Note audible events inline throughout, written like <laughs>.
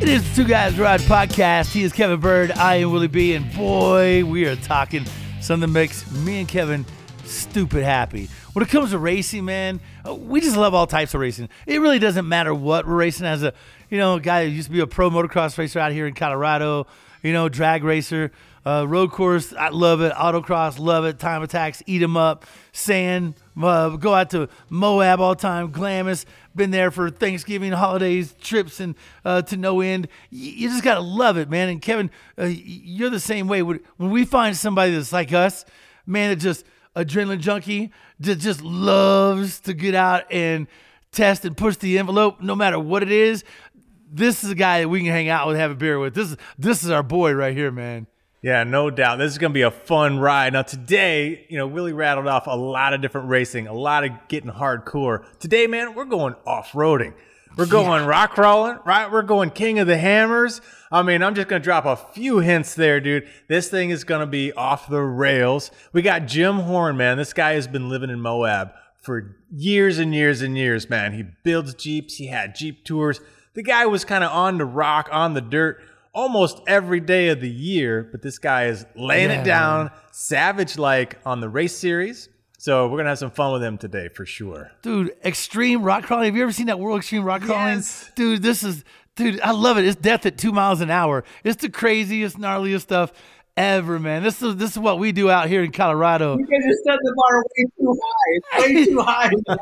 It is the Two Guys Ride podcast. He is Kevin Bird. I am Willie B. And boy, we are talking something that makes me and Kevin stupid happy. When it comes to racing, man, uh, we just love all types of racing. It really doesn't matter what we're racing. As a you know, a guy who used to be a pro motocross racer out here in Colorado, you know, drag racer, uh, road course, I love it. Autocross, love it. Time attacks, eat them up. Sand, uh, go out to Moab all time. Glamis, been there for Thanksgiving, holidays, trips, and uh, to no end. You just gotta love it, man. And Kevin, uh, you're the same way. When when we find somebody that's like us, man, that just adrenaline junkie, that just loves to get out and test and push the envelope, no matter what it is. This is a guy that we can hang out with, have a beer with. This is this is our boy right here, man. Yeah, no doubt. This is going to be a fun ride. Now, today, you know, Willie rattled off a lot of different racing, a lot of getting hardcore. Today, man, we're going off roading. We're going rock crawling, right? We're going King of the Hammers. I mean, I'm just going to drop a few hints there, dude. This thing is going to be off the rails. We got Jim Horne, man. This guy has been living in Moab for years and years and years, man. He builds Jeeps, he had Jeep tours. The guy was kind of on the rock, on the dirt almost every day of the year, but this guy is laying Yeah, it down savage like on the race series. So we're gonna have some fun with him today for sure. dude, extreme rock crawling. Have you ever seen that World Extreme Rock Crawling? Yes. Dude, this is, dude, I love it. It's death at two miles an hour. It's the craziest, gnarliest stuff ever, man. This is this is what we do out here in Colorado. You guys just set the bar way too high. It's way too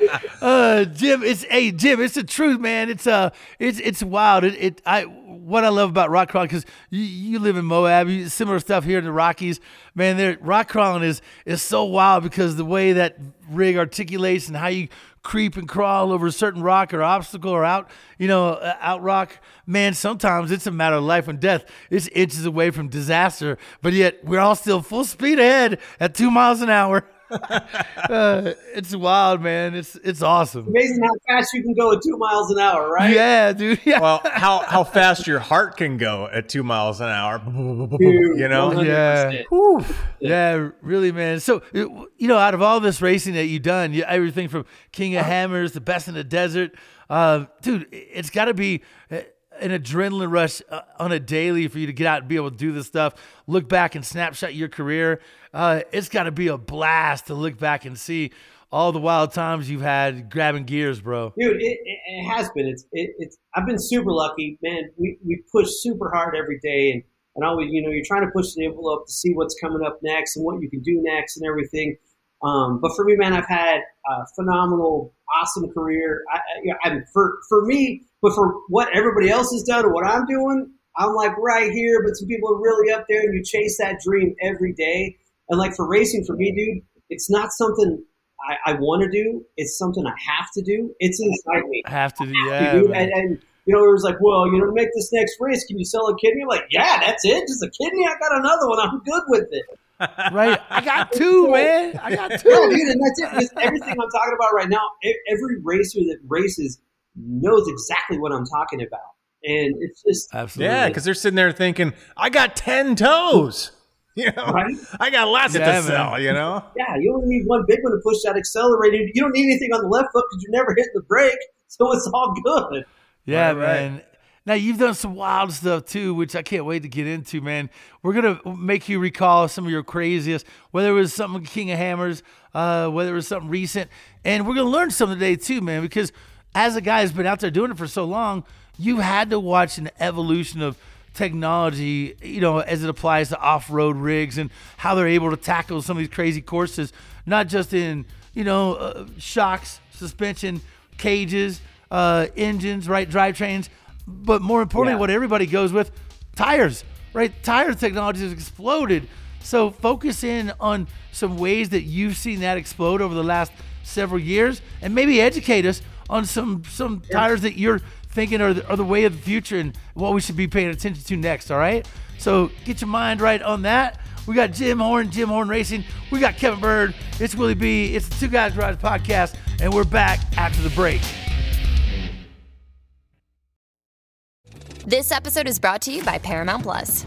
high. <laughs> uh, Jim, it's hey Jim, it's the truth, man. It's uh, it's it's wild. It, it I what I love about rock crawling because you, you live in Moab, you, similar stuff here in the Rockies, man. There, rock crawling is is so wild because the way that rig articulates and how you creep and crawl over a certain rock or obstacle or out, you know, uh, out rock. Man, sometimes it's a matter of life and death. It's inches away from disaster, but yet we're all still full speed ahead at two miles an hour. <laughs> <laughs> uh, it's wild, man. It's it's awesome. Amazing how fast you can go at two miles an hour, right? Yeah, dude. Yeah. Well, how how fast your heart can go at two miles an hour, Dude, you know? 100%. Yeah. yeah, really, man. So, you know, out of all this racing that you've done, you, everything from King of Hammers, the best in the desert, uh, dude, it's got to be uh, an adrenaline rush uh, on a daily for you to get out and be able to do this stuff. Look back and snapshot your career. Uh, it's got to be a blast to look back and see all the wild times you've had grabbing gears, bro. Dude, it, it, has been. It's it, it's. I've been super lucky, man. We we push super hard every day, and and always, you know, you're trying to push the envelope to see what's coming up next and what you can do next and everything. Um, but for me, man, I've had a phenomenal, awesome career. I, I, I for for me, but for what everybody else has done and what I'm doing, I'm like right here. But some people are really up there, and you chase that dream every day. And like for racing, for me, dude, it's not something I, I want to do. It's something I have to do. It's inside me. Have to do, I have yeah. to, dude. man. And, and you know, it was like, well, you know, to make this next race, can you sell a kidney? I'm like, yeah, that's it. Just a kidney. I got another one. I'm good with it. <laughs> right? I got two, man. I got <laughs> No, two. dude, and that's it. Because everything I'm talking about right now, e- every racer that races knows exactly what I'm talking about. And it's just Absolutely. Yeah, because they're sitting there thinking, I got 10 toes. <laughs> You know, Right? I got lots Yeah, to man. you know? Yeah, you only need one big one to push that accelerator. You don't need anything on the left foot because you're never hitting the brake, <laughs> so it's all good. Yeah, Right, right. man. Now you've done some wild stuff too, which I can't wait to get into, man. We're gonna make you recall some of your craziest, whether it was something King of Hammers, uh, whether it was something recent, and we're gonna learn something today too, man. Because as a guy who's been out there doing it for so long, you had to watch an evolution of technology, you know, as it applies to off-road rigs and how they're able to tackle some of these crazy courses, not just in you know uh, shocks, suspension, cages, uh, engines, right, drivetrains, but more importantly, Yeah. what everybody goes with, tires, right? Tire technology has exploded. So focus in on some ways that you've seen that explode over the last several years, and maybe educate us on some some tires that you're thinking are the, the way of the future and what we should be paying attention to next. All right, so get your mind right on that. We got Jim Horne, Jim Horne Racing. We got Kevin Bird. It's Willie B. It's the Two Guys Garage podcast, and we're back after the break. This episode is brought to you by Paramount Plus.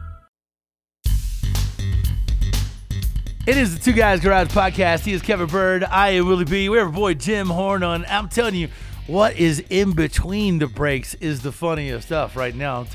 It is the Two Guys Garage podcast. He is Kevin Bird. I am Willie B. We have our boy Jim Horne on. I'm telling you, what is in between the breaks is the funniest stuff right now.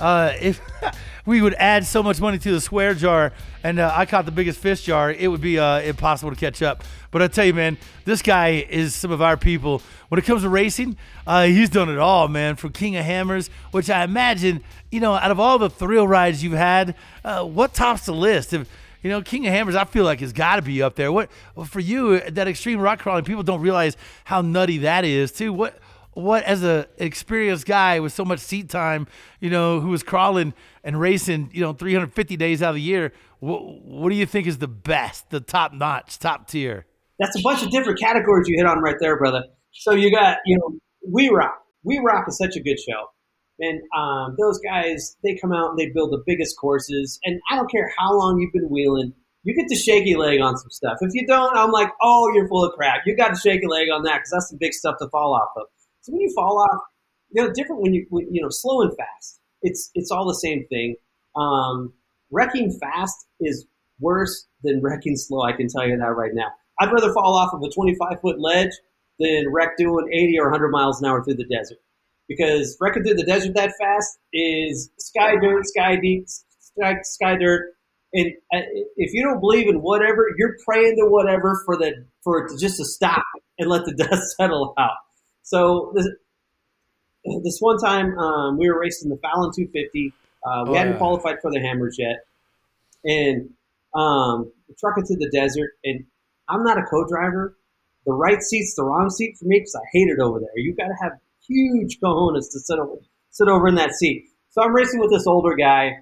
Uh, if <laughs> we would add so much money to the square jar and uh, I caught the biggest fish jar, it would be uh, impossible to catch up. But I tell you, man, this guy is some of our people. When it comes to racing, uh, he's done it all, man. From King of Hammers, which I imagine, you know, out of all the thrill rides you've had, uh, what tops the list? If, you know, King of Hammers, I feel like has got to be up there. What well, for you? That extreme rock crawling, people don't realize how nutty that is too. What what as a experienced guy with so much seat time, you know, who was crawling and racing, you know, 350 days out of the year. What what do you think is the best, the top notch, top tier? That's a bunch of different categories you hit on right there, brother. So you got, you know, We Rock. We Rock is such a good show. And um, those guys, they come out and they build the biggest courses. And I don't care how long you've been wheeling, you get the shaky leg on some stuff. If you don't, I'm like, oh, you're full of crap. You got to shake a leg on that because that's the big stuff to fall off of. So when you fall off, you know, different when you, when, you know, slow and fast. It's it's all the same thing. Um, wrecking fast is worse than wrecking slow. I can tell you that right now. I'd rather fall off of a 25 foot ledge than wreck doing 80 or 100 miles an hour through the desert. Because wrecking through the desert that fast is sky dirt, sky deep, sky, sky dirt. And uh, if you don't believe in whatever, you're praying to whatever for the for it to just to stop and let the <laughs> dust settle out. So this, this one time um, we were racing the Fallon 250. Uh, we Oh, hadn't yeah. qualified for the Hammers yet, and um, trucking through the desert. And I'm not a co-driver. The right seat's the wrong seat for me because I hate it over there. You got to have huge cojones to sit over sit over in that seat. So I'm racing with this older guy,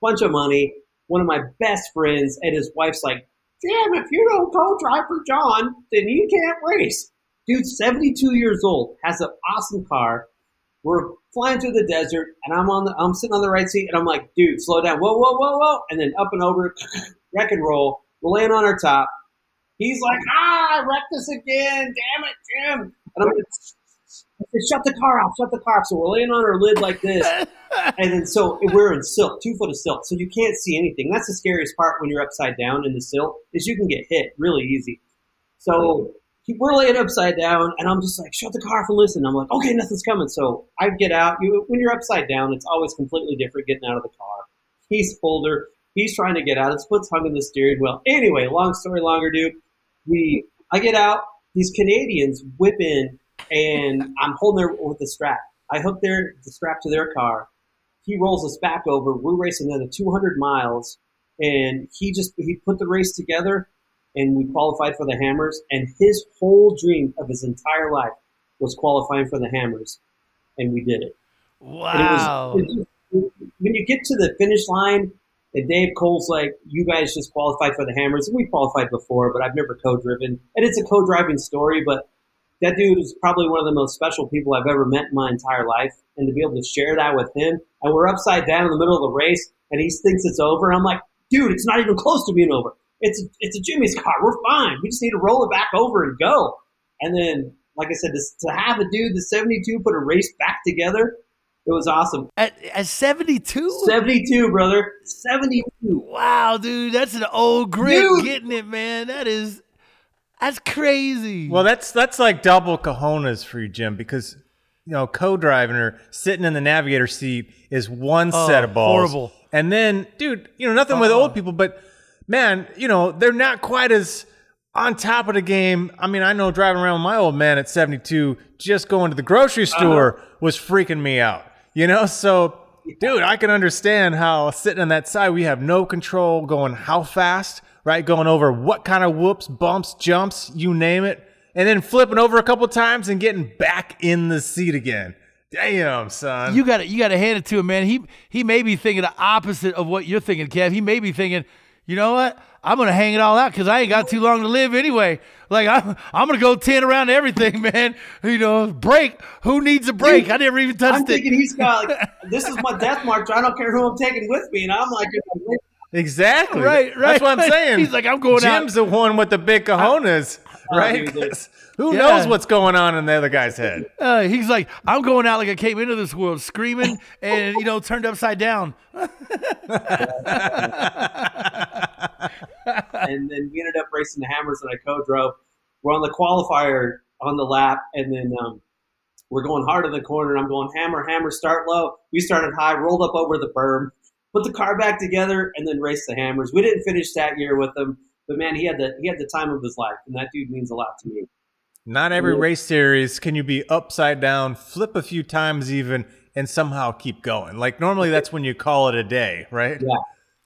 bunch of money, one of my best friends, and his wife's like, "Damn, if you don't co-drive for John, then you can't race." Dude, 72 years old, has an awesome car. We're flying through the desert, and I'm on the I'm sitting on the right seat, and I'm like, "Dude, slow down, whoa, whoa, whoa, whoa!" And then up and over, <laughs> wreck and roll. We're laying on our top. He's like, "Ah, I wrecked this again! Damn it, Jim!" And I'm like, I said, shut the car off, shut the car off. So we're laying on our lid like this. <laughs> and then so we're in silk, two foot of silk. So you can't see anything. That's the scariest part when you're upside down in the silk is you can get hit really easy. So we're laying upside down and I'm just like, shut the car off and listen. I'm like, okay, nothing's coming. So I get out. You, when you're upside down, it's always completely different getting out of the car. He's older. He's trying to get out. His foot's hung in the steering wheel. Anyway, long story longer, dude. We, I get out. These Canadians whip in and I'm holding there with the strap. I hook their the strap to their car. He rolls us back over. We're racing another 200 miles, and he just he put the race together, and we qualified for the Hammers. And his whole dream of his entire life was qualifying for the Hammers, and we did it. And it was- Wow. it when you get to the finish line, and Dave Cole's like, "You guys just qualified for the Hammers." And we qualified before, but I've never co-driven, and it's a co-driving story. But that dude is probably one of the most special people I've ever met in my entire life. And to be able to share that with him, and we're upside down in the middle of the race, and he thinks it's over. I'm like, dude, it's not even close to being over. It's it's a Jimmy's car. We're fine. We just need to roll it back over and go. And then, like I said, to, to have a dude, the 72, put a race back together, it was awesome. At, at 72? 72, brother. 72. Wow, dude, that's an old grit Dude. getting it, man. That is, that's crazy. Well, that's that's like double cojones for you, Jim, because you know co-driving or sitting in the navigator seat is one Oh, set of balls. horrible. And then, dude, you know nothing with Uh-uh. old uh-huh. people, but man, you know they're not quite as on top of the game. I mean, I know driving around with my old man at 72, just going to the grocery uh-huh. store was freaking me out. You know, so dude, I can understand how sitting on that side, we have no control going how fast, right? Going over what kind of whoops, bumps, jumps, you name it, and then flipping over a couple times and getting back in the seat again. Damn, son. you got to you got to hand it to him, man. He he may be thinking the opposite of what you're thinking, Kev. He may be thinking, you know what? I'm gonna hang it all out because I ain't got too long to live anyway. Like I'm I'm gonna go ten around everything, <laughs> man. You know, break. Who needs a break? Dude, I never even touched I'm it. thinking he's got like, <laughs> this is my death march. I don't care who I'm taking with me, and I'm like, Exactly. Right, right. That's what I'm <laughs> saying. He's like, I'm going out. Jim's the one with the big cojones, Oh, right? dude, dude. <laughs> 'Cause Who Yeah. knows what's going on in the other guy's head? Uh, he's like, I'm going out like I came into this world screaming and, you know, turned upside down. <laughs> and then we ended up racing the hammers and I co-drove. We're on the qualifier on the lap, and then um, we're going hard in the corner. And I'm going hammer, hammer, start low. We started high, rolled up over the berm, put the car back together, and then race the hammers. We didn't finish that year with him, but man, he had the he had the time of his life, and that dude means a lot to me. Not every race series can you be upside down, flip a few times even, and somehow keep going. Like normally that's when you call it a day, right? Yeah.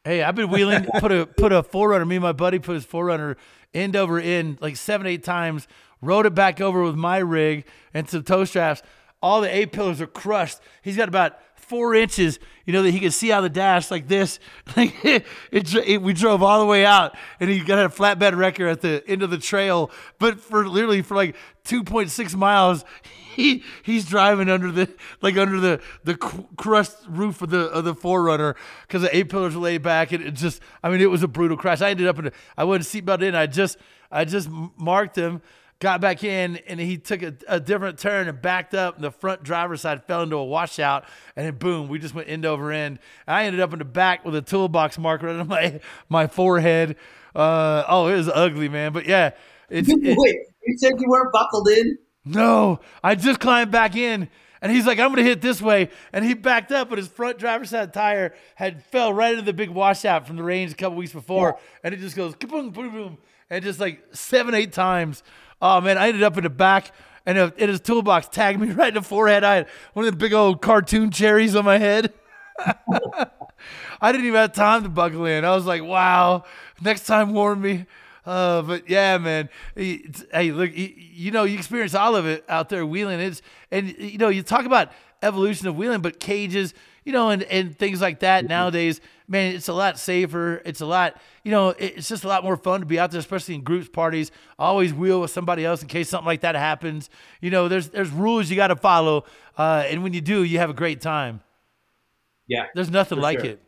Hey, I've been wheeling, <laughs> put a put a 4Runner. Me and my buddy put his 4Runner end over end like seven, eight times. Rode it back over with my rig and some toe straps. All the A pillars are crushed. He's got about four inches, you know, that he can see out of the dash like this. <laughs> Like it, it, we drove all the way out, and he got a flatbed wrecker at the end of the trail. But for literally for like 2.6 miles, <laughs> he he's driving under the like under the the cr- crushed roof of the of the 4Runner because the A pillars were laid back and it just I mean it was a brutal crash. I ended up in a, I wasn't seatbelt in. I just I just marked him, got back in, and he took a, a different turn and backed up. And the front driver's side fell into a washout, and then boom, we just went end over end. and I ended up in the back with a toolbox marker on <laughs> my my forehead. Uh, oh, it was ugly, man. But yeah, it's <laughs> it, Wait, you said you weren't buckled in? no, I just climbed back in. And he's like, I'm going to hit this way. And he backed up, but his front driver's side tire had fell right into the big washout from the range a couple weeks before. And it just goes, boom, boom, boom. And just like seven, eight times. Oh, man, I ended up in the back. And, and his toolbox tagged me <laughs> right in the forehead. I had one of the big old cartoon cherries on my head. <laughs> I didn't even have time to buckle in. I was like, wow, next time warn me. Uh, but yeah, man. Hey, look, you, you know, you experience all of it out there wheeling. It's and you know, you talk about evolution of wheeling, but cages, you know, and and things like that nowadays, man, it's a lot safer. It's a lot, you know, it's just a lot more fun to be out there, especially in groups, parties. Always wheel with somebody else in case something like that happens. You know, there's there's rules you got to follow, uh, and when you do, you have a great time. Yeah. There's nothing like sure. it,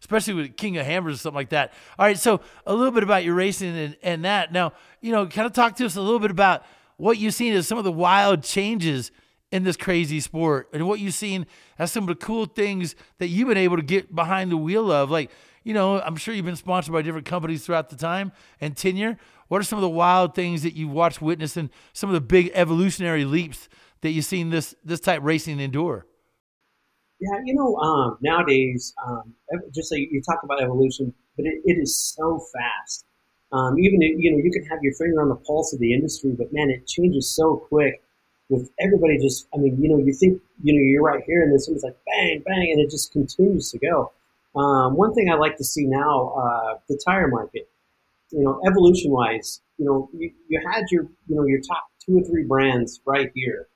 especially with King of Hammers or something like that. All right, so a little bit about your racing and, and that. Now, you know, kind of talk to us a little bit about what you've seen as some of the wild changes in this crazy sport and what you've seen as some of the cool things that you've been able to get behind the wheel of. Like, you know, I'm sure you've been sponsored by different companies throughout the time and tenure. What are some of the wild things that you've watched, witnessed, and some of the big evolutionary leaps that you've seen this this type racing endure? Yeah, you know, um, nowadays, um, just like you talk about evolution, but it, it is so fast. Um, even you know, you can have your finger on the pulse of the industry, but man, it changes so quick. With everybody just, I mean, you know, you think, you know, you're right here, and then somebody's like bang, bang, and it just continues to go. Um, one thing I like to see now, uh, the tire market. You know, evolution wise, you know, you, you had your, you know, your top two or three brands right here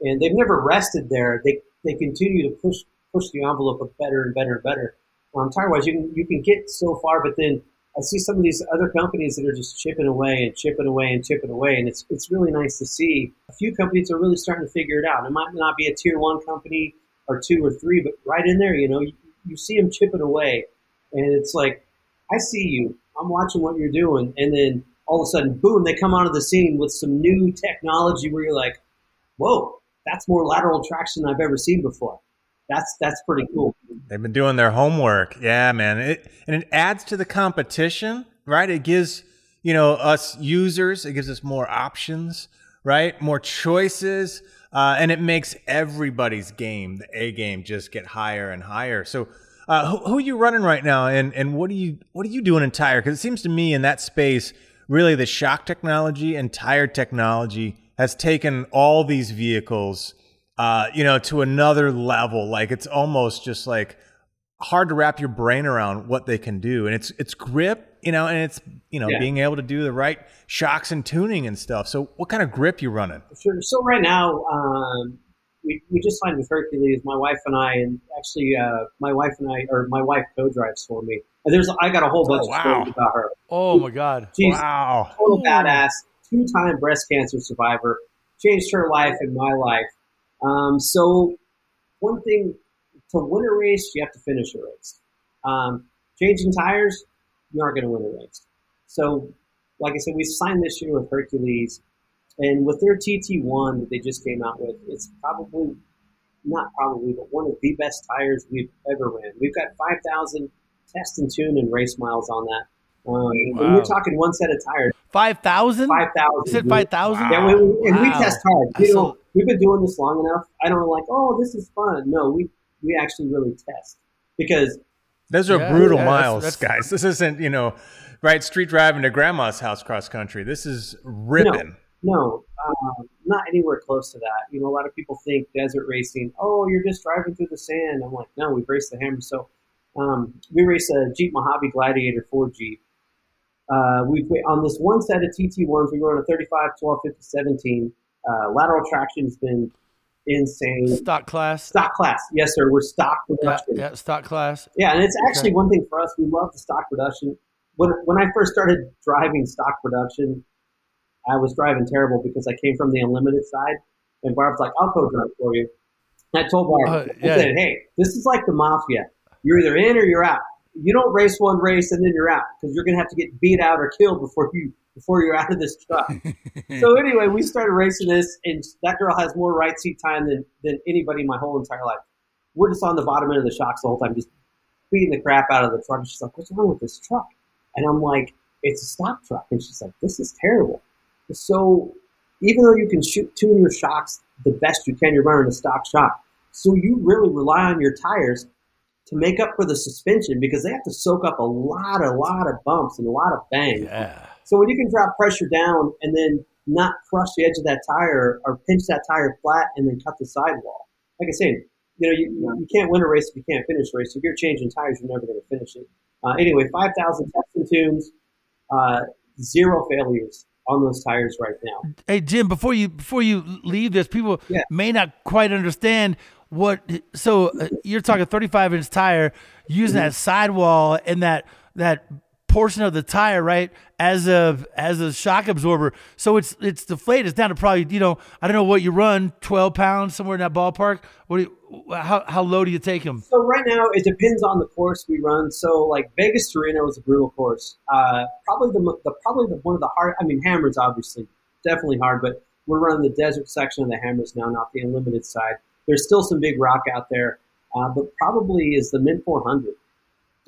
and they've never rested there. They they continue to push push the envelope of better and better and better. Um, tire wise, you can you can get so far, but then I see some of these other companies that are just chipping away and chipping away and chipping away, and it's it's really nice to see. A few companies are really starting to figure it out. It might not be a tier one company or two or three, but right in there, you know, you, you see them chipping away, and it's like, I see you. I'm watching what you're doing, and then all of a sudden, boom, they come onto the scene with some new technology where you're like, whoa, that's more lateral traction than I've ever seen before. That's that's pretty cool. They've been doing their homework. Yeah, man. It, and it adds to the competition, right? It gives, you know, us users, it gives us more options, right? More choices. Uh, and it makes everybody's game, the A game, just get higher and higher. So, uh, who, who, are you running right now, and and what are you what are you doing in tire? Because it seems to me in that space, really, the shock technology and tire technology has taken all these vehicles uh, you know, to another level. Like it's almost just like hard to wrap your brain around what they can do. And it's it's grip, you know, and it's you know Yeah. being able to do the right shocks and tuning and stuff. So what kind of grip you running? Sure. So right now, um, we, we just signed with Hercules, my wife and I, and actually, uh, my wife and I, or my wife co-drives for me. And there's, I got a whole bunch Oh, of wow. stories about her. Oh my God. She's Wow. total badass, two-time breast cancer survivor, changed her life and my life. Um, so one thing to win a race, you have to finish a race. Um, changing tires, you aren't going to win a race. So, like I said, we signed this year with Hercules, and with their TT1 that they just came out with, it's probably not probably, but one of the best tires we've ever ran. We've got 5,000 test and tune and race miles on that. Um, and Wow. we're talking one set of tires. Five thousand. Five thousand. You said five thousand. Yeah, we, we- and we test hard. That's You know, we've been doing this long enough. I don't like, oh, this is fun. No, we we actually really test because Those are Yeah, brutal yeah, miles, that's- guys. This isn't you know, right? Street driving to grandma's house cross country. This is ripping. no, um, not anywhere close to that. You know, a lot of people think desert racing. Oh, you're just driving through the sand. I'm like, no, we've raced the hammer. So um, we race a Jeep Mojave Gladiator 4 Jeep. Uh, we've on this one set of TT1s. We run a 35, 12, 50, 17. Uh, lateral traction has been insane. Stock class. Stock class, yes, sir. We're stock production. yeah, stock class. Yeah, and it's actually Okay. one thing for us. We love the stock production. When when I first started driving stock production, I was driving terrible because I came from the unlimited side, and Barb's like, "I'll co-drive for you." And I told Barb, Uh, I said, "Hey, this is like the mafia. You're either in or you're out. You don't race one race and then you're out because you're gonna have to get beat out or killed before you before you're out of this truck." <laughs> so anyway, we started racing this, and that girl has more right seat time than than anybody in my whole entire life. We're just on the bottom end of the shocks the whole time, just beating the crap out of the truck. She's like, "What's wrong with this truck?" And I'm like, "It's a stock truck." And she's like, "This is terrible." So even though you can shoot tune your shocks the best you can, you're running a stock shock. So you really rely on your tires to make up for the suspension because they have to soak up a lot, a lot of bumps and a lot of bang. Yeah. So when you can drop pressure down and then not crush the edge of that tire or pinch that tire flat and then cut the sidewall, like I said, you know you, you can't win a race if you can't finish a race. If you're changing tires, you're never going to finish it. Uh, anyway, five thousand tests and tunes, uh, zero failures on those tires right now. Hey Jim, before you before you leave this, people Yeah. may not quite understand what. So uh, you're talking 35 inch tire using Mm-hmm. that sidewall and that that portion of the tire right as a as a shock absorber. So it's it's deflated. It's down to probably you know I don't know what you run 12 pounds somewhere in that ballpark. What do you, how how low do you take them? So right now, it depends on the course we run. So like Vegas to Reno is a brutal course. Uh, probably the, the probably the, one of the hard. I mean, hammers obviously definitely hard, but we're running the desert section of the hammers now, not the unlimited side. There's still some big rock out there, uh, but probably is the Mint 400.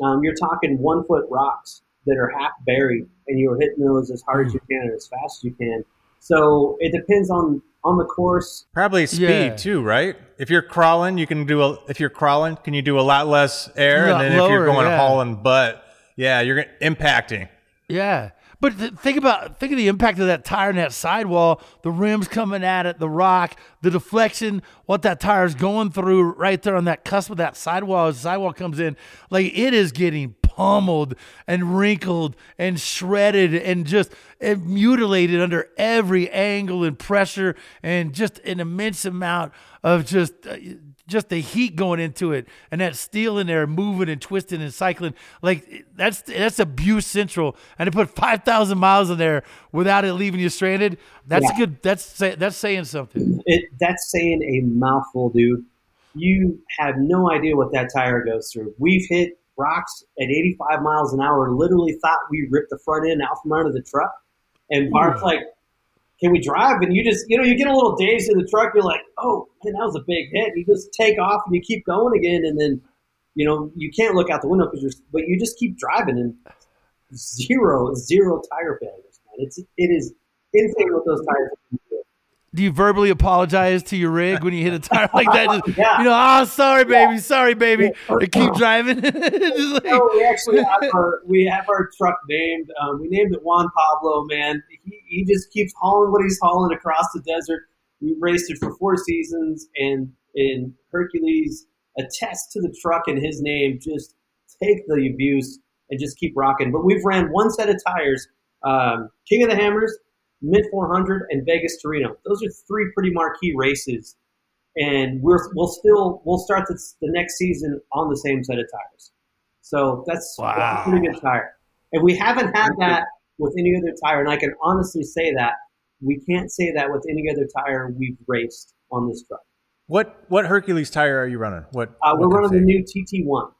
Um, you're talking one foot rocks that are half buried, and you're hitting those as hard as you can and as fast as you can. So it depends on on the course. Probably speed Yeah. too, right? If you're crawling, you can do a. If you're crawling, can you do a lot less air? Lot and then if you're going yeah. hauling butt, yeah, you're impacting. Yeah. But th- think about think of the impact of that tire and that sidewall, the rims coming at it, the rock, the deflection, what that tire is going through right there on that cusp of that sidewall as the sidewall comes in. Like it is getting pummeled and wrinkled and shredded and just and mutilated under every angle and pressure and just an immense amount of just uh, just the heat going into it and that steel in there moving and twisting and cycling like that's that's abuse central and to put 5000 miles in there without it leaving you stranded that's Yeah. good that's say, that's saying something It, that's saying a mouthful, dude. You have no idea what that tire goes through. We've hit rocks at 85 miles an hour. Literally thought we ripped the front end out from under the truck. And Barb's hmm. like, "Can we drive?" And you just, you know, you get a little dazed in the truck. You're like, "Oh, man, that was a big hit." You just take off and you keep going again, and then, you know, you can't look out the window because you're, but you just keep driving and zero, zero tire failures, man. It's it is insane what those tires. Do. you verbally apologize to your rig when you hit a tire like that Just, <laughs> Yeah. you know oh sorry baby sorry baby and keep driving <laughs> like- No, we actually have our we have our truck named. Um, we named it Juan Pablo. Man, he, he just keeps hauling what he's hauling across the desert. We raced it for four seasons, and in Hercules attest to the truck in his name. Just take the abuse and just keep rocking. But we've ran one set of tires: um, King of the Hammers, Mint 400, and Vegas to Reno. Those are three pretty marquee races and we're we'll still we'll start this, the next season on the same set of tires. So that's, that's a pretty good tire. And we haven't had that with any other tire, and I can honestly say that we can't say that with any other tire we've raced on this truck. What what Hercules tire are you running? What Uh, we're what running the config? new TT1.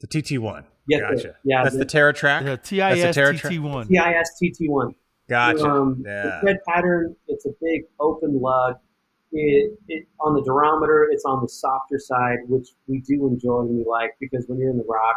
the TT one. Yes, gotcha. Yeah, that's the- the Terra Track. yeah, That's the Terra Track? TIS-TT1 TIS TT1. Gotcha. Um, yeah. The tread pattern, it's a big open lug. It, it on the durometer, it's on the softer side, which we do enjoy and we like because when you're in the rock,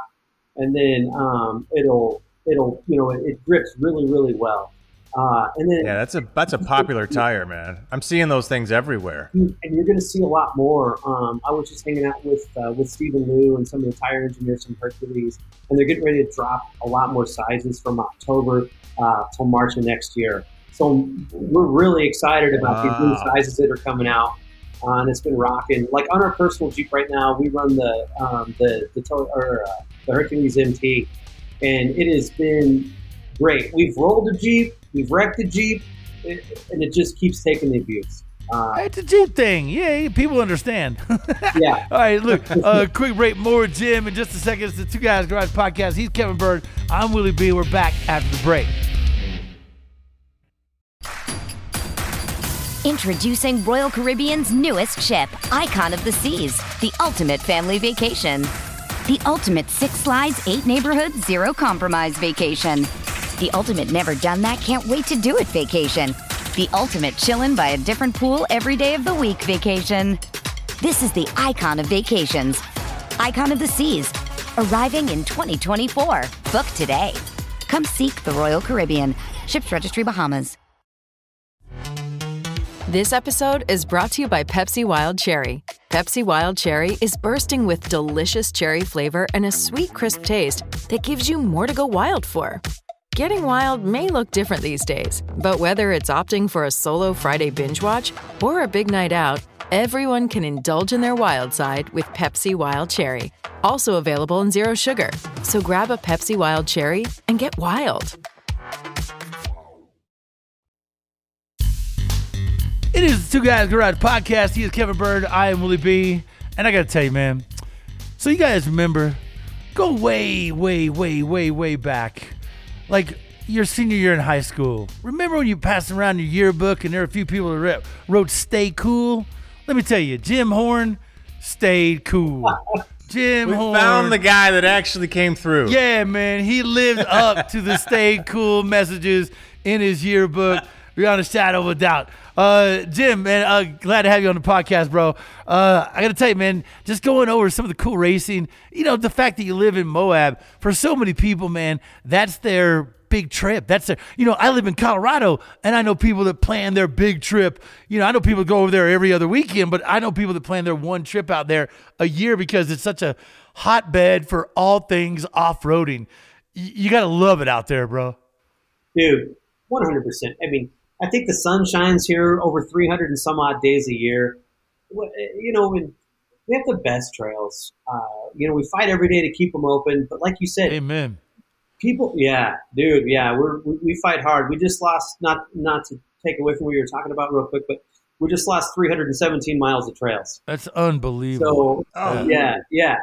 and then um, it'll it'll you know it, it grips really really well. Uh, and then Yeah, that's a that's a popular tire, man. I'm seeing those things everywhere. and you're going to see a lot more. Um, I was just hanging out with uh, with Stephen Liu and some of the tire engineers from Hercules, and they're getting ready to drop a lot more sizes from October uh, till March of next year. So we're really excited about these new sizes that are coming out, uh, and it's been rocking. Like on our personal Jeep right now, we run the um, the the, to- or, uh, the Hercules MT, and it has been great. We've rolled a Jeep, we've wrecked the Jeep, and it just keeps taking the abuse. Uh, it's a Jeep thing. Yeah, people understand. <laughs> yeah. All right, look, uh, quick break. More Jim in just a second. It's the Two Guys Garage Podcast. He's Kevin Bird. I'm Willie B. We're back after the break. Introducing Royal Caribbean's newest ship, Icon of the Seas, the ultimate family vacation. The ultimate six slides, eight neighborhoods, zero compromise vacation. The ultimate never done that, can't wait to do it vacation. The ultimate chillin' by a different pool every day of the week vacation. This is the icon of vacations. Icon of the Seas, arriving in 2024. Book today. Come seek the Royal Caribbean. Ships Registry Bahamas. This episode is brought to you by Pepsi Wild Cherry. Pepsi Wild Cherry is bursting with delicious cherry flavor and a sweet, crisp taste that gives you more to go wild for. Getting wild may look different these days, but whether it's opting for a solo Friday binge watch or a big night out, everyone can indulge in their wild side with Pepsi Wild Cherry. Also available in Zero Sugar. So grab a Pepsi Wild Cherry and get wild. It is the Two Guys Garage Podcast. He is Kevin Bird. I am Willie B. And I got to tell you, man. So you guys remember, go way, way, way, way, way back, like your senior year in high school. Remember when you passed around your yearbook and there were a few people that wrote- wrote "Stay cool"? Let me tell you, Jim Horne stayed cool. <laughs> Jim We Horne found the guy that actually came through. yeah, man, he lived up to the stay cool messages in his yearbook beyond a shadow of a doubt. Uh, Jim, man, uh, glad to have you on the podcast, bro. Uh, I got to tell you, man, just going over some of the cool racing, you know, the fact that you live in Moab, for so many people, man, that's their big trip. That's their, you know, I live in Colorado and I know people that plan their big trip. You know, I know people go over there every other weekend, but I know people that plan their one trip out there a year because it's such a hotbed for all things off roading. You got to love it out there, bro. Dude, 100%. I mean, I think the sun shines here over 300 and some odd days a year. You know, and we have the best trails. Uh, you know, we fight every day to keep them open, but like you said, Amen. people, yeah, dude, yeah, we're we, we fight hard. We just lost not not to take away from what you were talking about real quick, but we just lost 317 miles of trails. That's unbelievable. So yeah, yeah,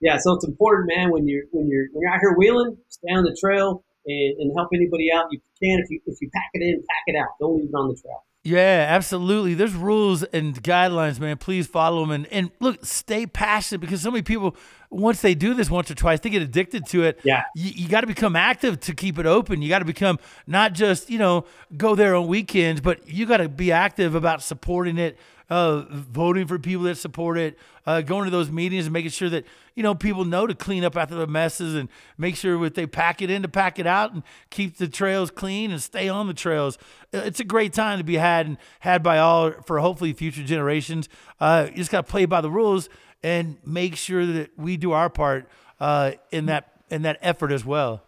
yeah. So it's important, man. When you're when you're when you're out here wheeling, stay on the trail and, and help anybody out you can. If you if you pack it in, pack it out. Don't leave it on the trail. Yeah, absolutely. There's rules and guidelines, man. Please follow them and, and look, stay passionate because so many people, once they do this once or twice, they get addicted to it. Yeah. You, you got to become active to keep it open. You got to become not just, you know, go there on weekends, but you got to be active about supporting it, uh, voting for people that support it, uh, going to those meetings and making sure that, you know, people know to clean up after the messes and make sure if they pack it in to pack it out and keep the trails clean and stay on the trails. Uh, It's a great time to be had and had by all for hopefully future generations. Uh, you just got to play by the rules and make sure that we do our part uh, in that in that effort as well.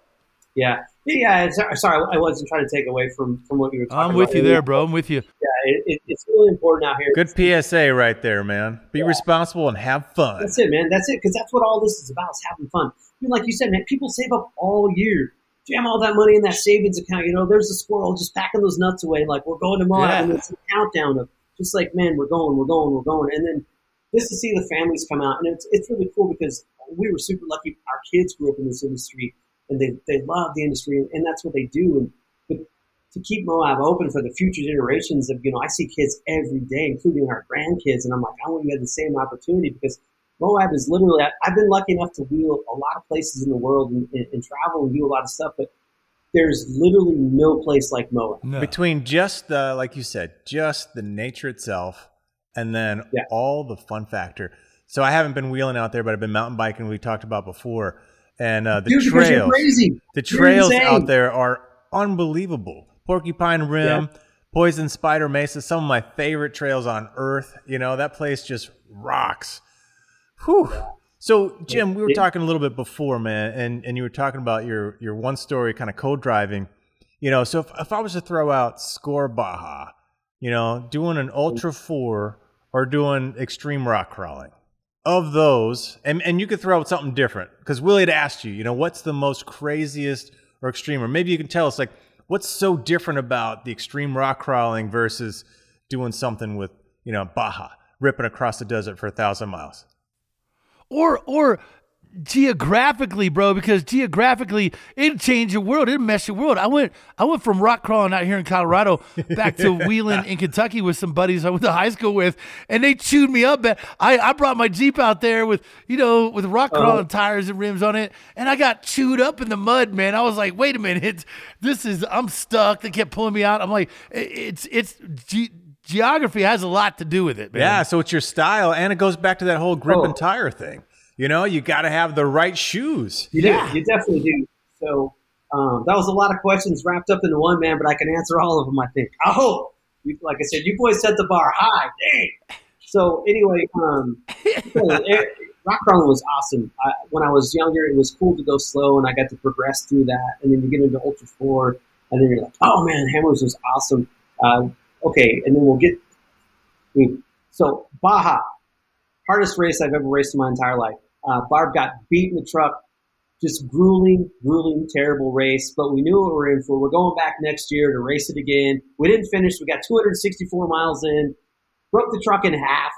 Yeah, yeah. yeah uh, sorry, sorry, I wasn't trying to take away from from what you were talking about. I'm with about. you there, bro. I'm with you. Yeah, it, it, it's really important out here. Good PSA right there, man. Be responsible and have fun. That's it, man. That's it. Because that's what all this is about: is having fun. I mean, like you said, man, people save up all year, jam all that money in that savings account. You know, there's a squirrel just packing those nuts away. Like we're going to Moab, Yeah. and it's a countdown of just like, man, we're going, we're going, we're going, and then just to see the families come out, and it's it's really cool because we were super lucky. Our kids grew up in this industry, and they they love the industry, and that's what they do. And but to keep Moab open for the future generations of, you know, I see kids every day, including our grandkids, and I'm like, I want you to have the same opportunity because Moab is literally, I- I've been lucky enough to wheel a lot of places in the world and, and, and travel and do a lot of stuff, but there's literally no place like Moab. Between just the, like you said, just the nature itself, and then all the fun factor. So I haven't been wheeling out there, but I've been mountain biking. We talked about before, and uh, the Dude, trails, crazy. the trails out there are unbelievable. Porcupine Rim, Yeah. Poison Spider Mesa, some of my favorite trails on earth. You know that place just rocks. Whew. So Jim, we were talking a little bit before, man, and, and you were talking about your your one story kind of code driving. You know, so if, if I was to throw out Score Baja, you know, doing an Ultra Four or doing extreme rock crawling, of those, and and you could throw out something different because Willie had asked you, you know, what's the most craziest or extreme, or maybe you can tell us like what's so different about the extreme rock crawling versus doing something with you know Baja, ripping across the desert for a thousand miles. or or geographically, bro, because geographically it changed your world. It messed your world. I went I went from rock crawling out here in Colorado back to <laughs> Wheeling in Kentucky with some buddies I went to high school with, and they chewed me up. I, I brought my Jeep out there with, you know, with rock Uh-huh. crawling tires and rims on it, and I got chewed up in the mud, man. I was like, wait a minute, <laughs> this is I'm stuck. They kept pulling me out. I'm like, it's it's ge- geography has a lot to do with it, man. Yeah, so it's your style, and it goes back to that whole grip Oh. and tire thing. You know, you got to have the right shoes. You do. You definitely do. So um, that was a lot of questions wrapped up into one, man, but I can answer all of them, I think. I hope. You, like I said, you boys set the bar high. Dang. So anyway, um, <laughs> it- rock crawling was awesome. I, when I was younger, it was cool to go slow, and I got to progress through that. And then you get into Ultra 4, and then you're like, oh, man, Hammers was awesome. Uh, okay, and then we'll get so Baja, hardest race I've ever raced in my entire life. Uh, Barb got beat in the truck, just grueling, grueling, terrible race. But we knew what we were in for. We're going back next year to race it again. We didn't finish. We got 264 miles in, broke the truck in half.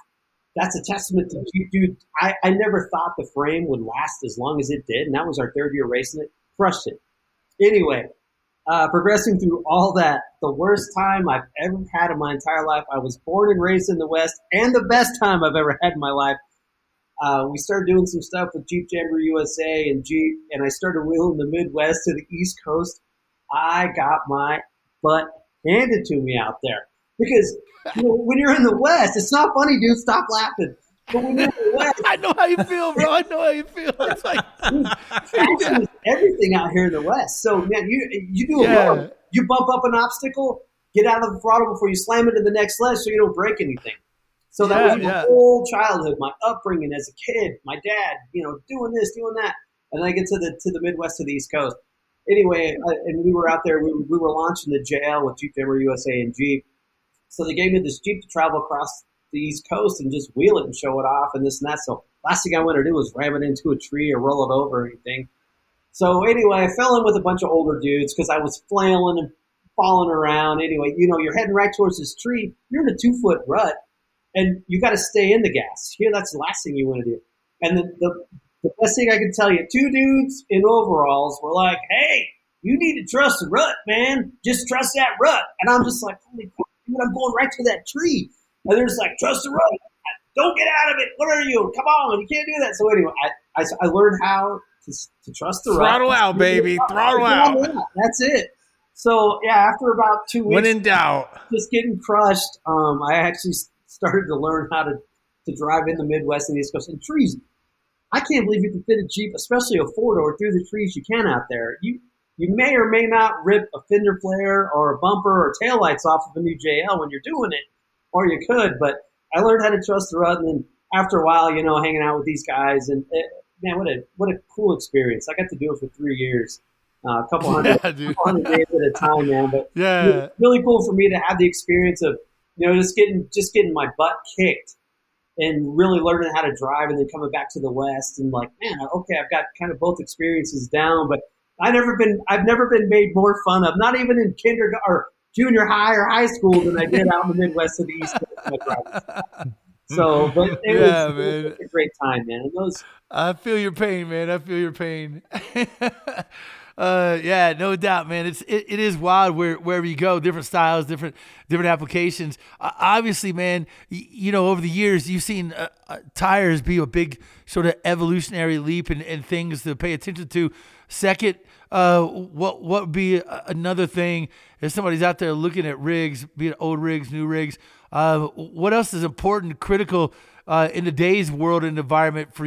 That's a testament to you, dude. I, I never thought the frame would last as long as it did, and that was our third year racing it. Crushed it. Anyway, uh, progressing through all that, the worst time I've ever had in my entire life. I was born and raised in the West, and the best time I've ever had in my life. Uh, we started doing some stuff with Jeep Jamboree USA and Jeep, and I started wheeling the Midwest to the East Coast. I got my butt handed to me out there because you know, when you're in the West, it's not funny, dude. Stop laughing. But when you're in the <laughs> West, I know how you feel, bro. I know how you feel. <laughs> It's like is everything out here in the West. So man, you you do a Yeah. You bump up an obstacle, get out of the throttle before you slam into the next ledge, so you don't break anything. So that Yeah, was my yeah. whole childhood, my upbringing as a kid, my dad, you know, doing this, doing that, and then I get to the to the Midwest to the East Coast. Anyway, uh, and we were out there. We, we were launching the JL with Jeep Jamboree USA and Jeep. So they gave me this Jeep to travel across the East Coast and just wheel it and show it off and this and that. So last thing I wanted to do was ram it into a tree or roll it over or anything. So anyway, I fell in with a bunch of older dudes because I was flailing and falling around. Anyway, you know, you're heading right towards this tree. You're in a two foot rut, and you got to stay in the gas. Here, that's the last thing you want to do. And the, the the best thing I can tell you, two dudes in overalls were like, "Hey, you need to trust the rut, man. Just trust that rut." And I'm just like, "Holy crap, dude, I'm going right to that tree." And they're just like, "Trust the rut. Don't get out of it. What are you? Come on, you can't do that." So anyway, I I, I learned how to, to trust the rut. Throttle out, baby. Throttle out. That's it. So yeah, after about two weeks, When in doubt. just getting crushed, um, I actually started to learn how to, to drive in the Midwest and the East Coast. And trees, I can't believe you can fit a Jeep, especially a four door, through the trees you can out there. You you may or may not rip a fender flare or a bumper or taillights off of a new JL when you're doing it, or you could. But I learned how to trust the rut, and then after a while, you know, hanging out with these guys, and it, man, what a what a cool experience! I got to do it for three years, uh, a couple <laughs> hundred, Yeah, couple hundred days at a time, man. But <laughs> Yeah. it was really cool for me to have the experience of you know just getting just getting my butt kicked and really learning how to drive and then coming back to the west and like man okay i've got kind of both experiences down but i never been i've never been made more fun of not even in kindergarten or junior high or high school than i did out in the midwest of the east coast when I driving. <laughs> so but it, Yeah, was, it was a great time man those I feel your pain, man. I feel your pain. <laughs> uh, yeah, no doubt, man. It's it, it is wild where wherever you go, different styles, different different applications. Uh, obviously, man, y- you know over the years you've seen uh, uh, tires be a big sort of evolutionary leap and, and things to pay attention to. Second, uh, what what would be another thing if somebody's out there looking at rigs, be it old rigs, new rigs? Uh, what else is important, critical uh, in today's world and environment for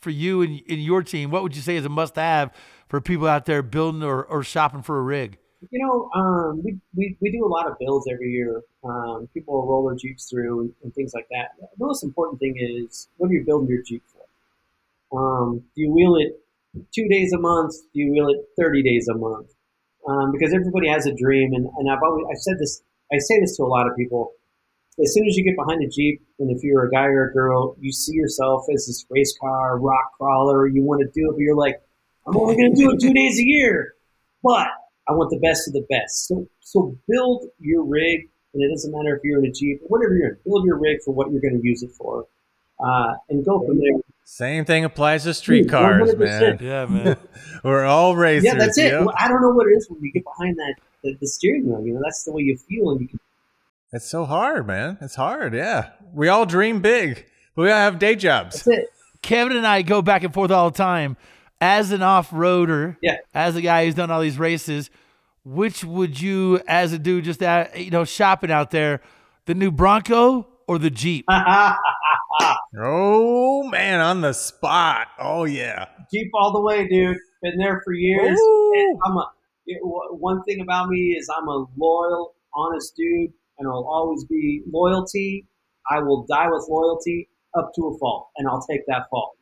for you and, and your team, what would you say is a must have for people out there building or, or shopping for a rig? You know, um, we, we, we do a lot of builds every year. Um, people will roll their Jeeps through and, and things like that. The most important thing is what are you building your Jeep for? Um, do you wheel it two days a month? Do you wheel it 30 days a month? Um, because everybody has a dream. And, and I've always, I've said this, I say this to a lot of people. As soon as you get behind a Jeep, and if you're a guy or a girl, you see yourself as this race car, rock crawler, you want to do it, but you're like, I'm only going to do it two days a year. But I want the best of the best. So, so build your rig, and it doesn't matter if you're in a Jeep or whatever you're in. Build your rig for what you're going to use it for, uh, and go from there. Same thing applies to street cars, man. Yeah, man. <laughs> We're all racers. Yeah, that's it. yo. Well, I don't know what it is when you get behind that the, the steering wheel. You know, that's the way you feel, and you can. It's so hard, man. It's hard. Yeah. We all dream big, but we all have day jobs. That's it. Kevin and I go back and forth all the time. As an off roader, Yeah. as a guy who's done all these races, which would you, as a dude just out, you know, shopping out there, the new Bronco or the Jeep? <laughs> Oh man, on the spot. Oh yeah. Jeep all the way, dude. Been there for years. I'm a it- one thing about me is I'm a loyal, honest dude, and I'll always be loyalty. I will die with loyalty up to a fault, and I'll take that fault.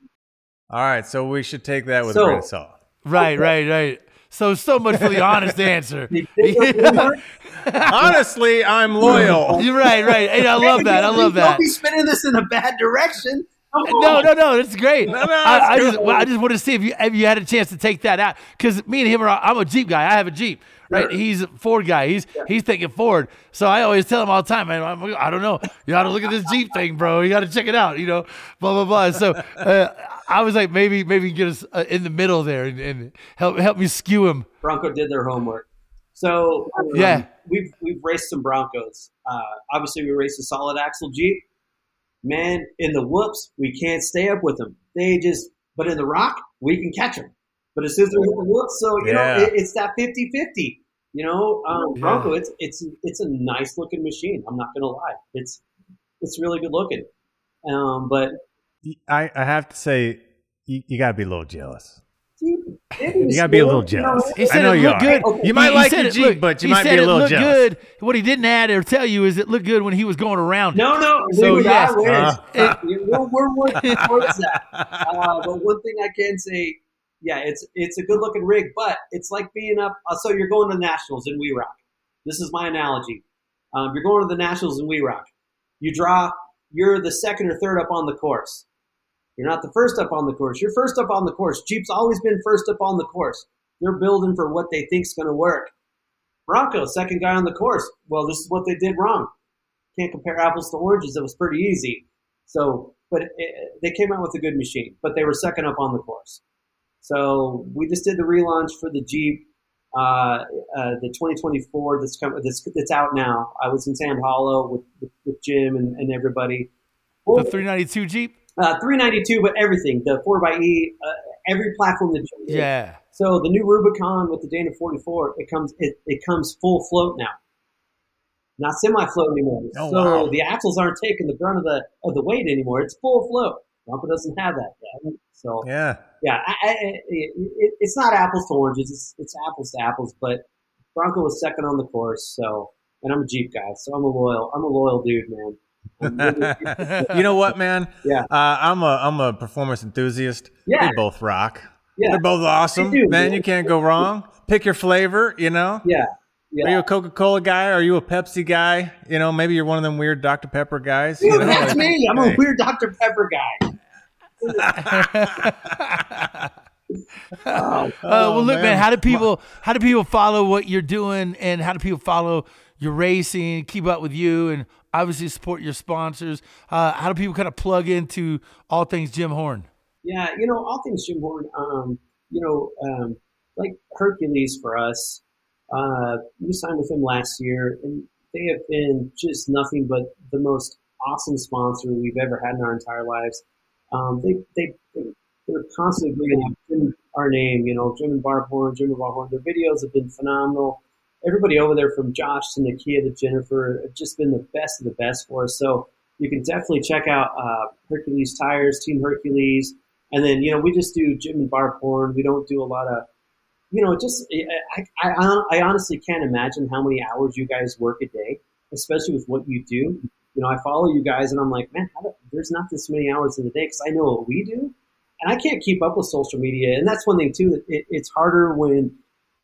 All right, so we should take that with So- a grain of salt. Right, right, right. So, so much for the honest answer. <laughs> <laughs> Honestly, I'm loyal. <laughs> You're right, right. Hey, I love that. I love that. Don't be spinning this in a bad direction. No, no, no. That's great. no, I, I just, well, I just want to see if you if you had a chance to take that out because me and him are. I'm a Jeep guy. I have a Jeep. Right, Sure. he's a Ford guy. He's he's thinking Ford. So I always tell him all the time, man. I'm, I don't know. You got to look at this Jeep thing, bro. You got to check it out. You know, blah blah blah. So uh, I was like, maybe maybe get us uh, in the middle there and, and help help me skew him. Bronco did their homework. So um, Yeah. we've we've raced some Broncos. Uh, obviously, we raced a solid axle Jeep. Man, in the whoops, we can't stay up with them. They just, but in the rock, we can catch them. But as soon as we hit the whoops, so you Yeah. know, it, it's that 50-50. You know, um, Yeah. Bronco, it's it's it's a nice looking machine. I'm not gonna lie, it's it's really good looking. Um, but I, I have to say, you, you got to be a little jealous. You got to be a little still, you know, jealous. He said I know it you looked are. good. Okay. You might He- he like said your it Jeep, looked- but you might be a it little looked jealous. good. What he didn't add or tell you is it looked good when he was going around. it. No, no. So, we, yes. I wish. Uh, we're, we're working towards that. Uh, but one thing I can say, yeah, it's it's a good looking rig, but it's like being up. Uh, so you're going to the Nationals in W.E. Rock. This is my analogy. Um, you're going to the Nationals in W.E. Rock. You draw you're the second or third up on the course. You're not the first up on the course. You're first up on the course. Jeep's always been first up on the course. They're building for what they think's going to work. Bronco, second guy on the course. Well, this is what they did wrong. Can't compare apples to oranges. It was pretty easy. So, but it, they came out with a good machine, but they were second up on the course. So we just did the relaunch for the Jeep, uh, uh, the 2024 that's, come, that's that's out now. I was in Sand Hollow with, with, with Jim and, and everybody. The 392 Jeep. Uh, 392, but everything the 4xe, uh, every platform that did. Yeah. So the new Rubicon with the Dana 44, it comes it, it comes full float now, not semi float anymore. Oh, so wow. the axles aren't taking the brunt of the of the weight anymore. It's full float. Bronco doesn't have that yet. So Yeah. yeah, I, I, it, it, it's not apples to oranges. It's, it's apples to apples. But Bronco was second on the course. So and I'm a Jeep guy, so I'm a loyal. I'm a loyal dude, man. <laughs> You know what, man? Yeah. Uh, I'm a I'm a performance enthusiast. Yeah. They both rock. Yeah. They're both awesome. Do, man, you can't go wrong. Pick your flavor, you know? yeah, yeah. Are you a Coca Cola guy? Are you a Pepsi guy? You know, maybe you're one of them weird Dr. Pepper guys. you know? that's like- me. I'm Hey. a weird Dr. Pepper guy. Uh, well, look, man. man. How do people how do people follow what you're doing, and how do people follow your racing, keep up with you, and obviously support your sponsors? Uh, how do people kind of plug into all things Jim Horne? Yeah, you know, all things Jim Horne, um, you know, um, like Hercules for us, uh, we signed with him last year, and they have been just nothing but the most awesome sponsor we've ever had in our entire lives. Um, they, they, they're constantly bringing up our name, you know, Jim and Barb Horne, Jim and Barb Horne. Their videos have been phenomenal. Everybody over there from Josh to Nakia to Jennifer have just been the best of the best for us. So you can definitely check out uh, Hercules Tires, Team Hercules. And then, you know, we just do Jim and Barb Horne. We don't do a lot of, you know, just, I, I, I, I honestly can't imagine how many hours you guys work a day, especially with what you do. You know, I follow you guys and I'm like, man, there's not this many hours in the day because I know what we do. And I can't keep up with social media. And that's one thing, too, that it, it's harder when,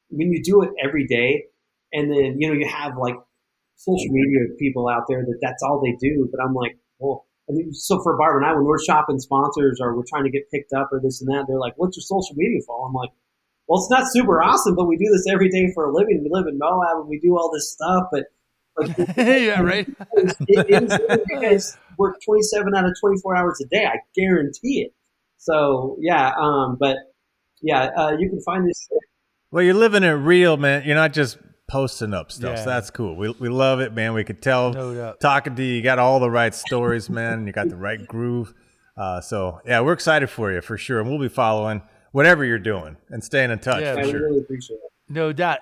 when you do it every day and then, you know, you have like social media people out there that that's all they do. But I'm like, well, I mean, so for Barb and I, when we're shopping sponsors or we're trying to get picked up or this and that, they're like, "What's your social media for?" I'm like, "Well, it's not super awesome, but we do this every day for a living. We live in Moab and we do all this stuff." But like, <laughs> yeah, right. it, it is, you guys work 27 out of 24 hours a day. I guarantee it. So yeah, um, but yeah, uh, you can find this. Well, you're living it real, man. You're not just posting up stuff. Yeah. So that's cool. We, we love it, man. We could tell No doubt. talking to you, you got all the right stories, man. You got the right groove. Uh, so yeah, we're excited for you for sure, and we'll be following whatever you're doing and staying in touch Yeah, for I sure. really appreciate it. No doubt.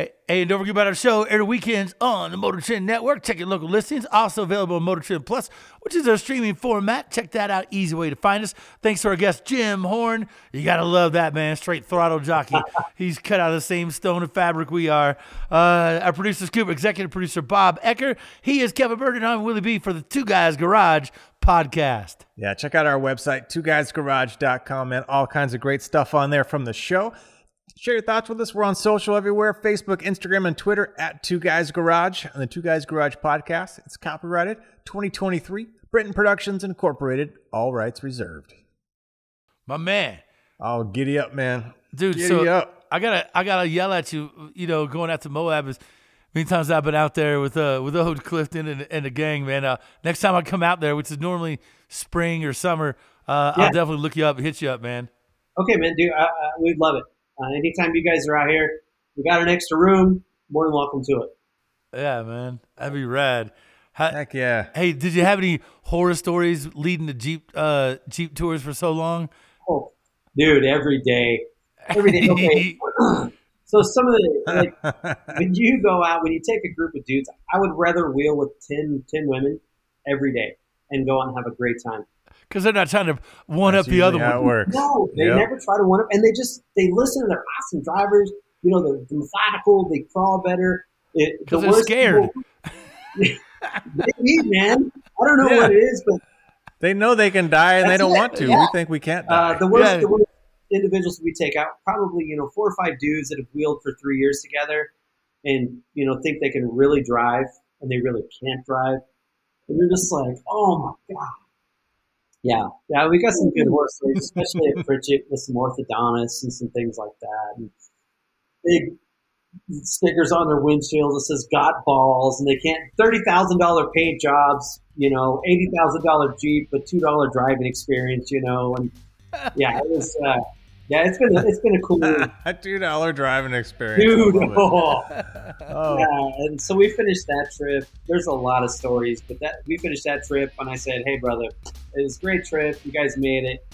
Hey, and don't forget about our show every weekends on the Motor Trend Network. Check your local listings. Also available on Motor Trend Plus, which is our streaming format. Check that out. Easy way to find us. Thanks to our guest, Jim Horne. You got to love that, man. Straight throttle jockey. <laughs> He's cut out of the same stone and fabric we are. Uh, our producer, Scoop, executive producer, Bob Ecker. He is Kevin Byrd, and I'm Willie B for the Two Guys Garage podcast. Yeah, check out our website, twoguysgarage.com, man. All kinds of great stuff on there from the show. Share your thoughts with us. We're on social everywhere Facebook, Instagram, and Twitter at Two Guys Garage on the Two Guys Garage podcast. It's copyrighted 2023, Britain Productions Incorporated, all rights reserved. My man. Oh, giddy up, man. dude. Giddy so up. I gotta, I gotta yell at you. You know, going out to Moab is many times I've been out there with uh with Ode Clifton and, and the gang, man. Uh, next time I come out there, which is normally spring or summer, uh, Yeah. I'll definitely look you up and hit you up, man. Okay, man, dude, uh, uh, we'd love it. Uh, anytime you guys are out here, we got an extra room. More than welcome to it. Yeah, man, that'd be rad. How, Heck yeah. hey, did you have any horror stories leading to Jeep uh Jeep tours for so long? Oh, dude, every day, every day. Okay. <laughs> so some of the like <laughs> when you go out, when you take a group of dudes, I would rather wheel with 10, 10 women every day and go out and have a great time. Because they're not trying to one That's up the other usually how it one. works. No, they Yep. never try to one up, and they just they listen. They're awesome drivers. You know, they're methodical. They crawl better. It, the Because they're worst scared. <laughs> people- Maybe, man. I don't know Yeah. what it is, but They know they can die and they don't it, want to. yeah. We think we can't die. Uh, the worst, Yeah. the worst individuals we take out, probably you know four or five dudes that have wheeled for three years together, and you know think they can really drive and they really can't drive. And you're just like, oh my god. Yeah, yeah, we got some good horse stories, <laughs> especially at Pritchett with some orthodontists and some things like that. And big stickers on their windshield that says "Got balls," and they can't thirty thousand dollar paid jobs, you know, eighty thousand dollar Jeep, but two dollar driving experience, you know, and yeah, it was. Uh, yeah, it's been a, it's been a cool <laughs> a two dollar driving experience, dude. I love it. <laughs> Oh. Oh. Yeah, and so we finished that trip. There's a lot of stories, but that we finished that trip, and I said, "Hey, brother, it was a great trip. You guys made it."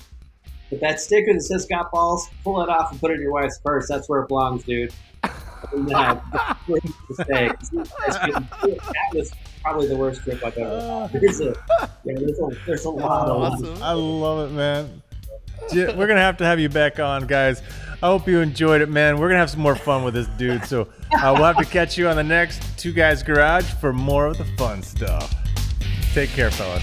But that sticker that says "Got balls," pull it off and put it in your wife's purse. That's where it belongs, dude. Uh, <laughs> that's where it needs to stay. 'Cause you guys couldn't do it. That was probably the worst trip I've ever. had. There's a, yeah, there's a, there's a lot of. I love it, man. We're gonna have to have you back on, guys. I hope you enjoyed it, man. We're gonna have some more fun with this dude. So uh, we'll have to catch you on the next Two Guys Garage for more of the fun stuff. Take care, fellas.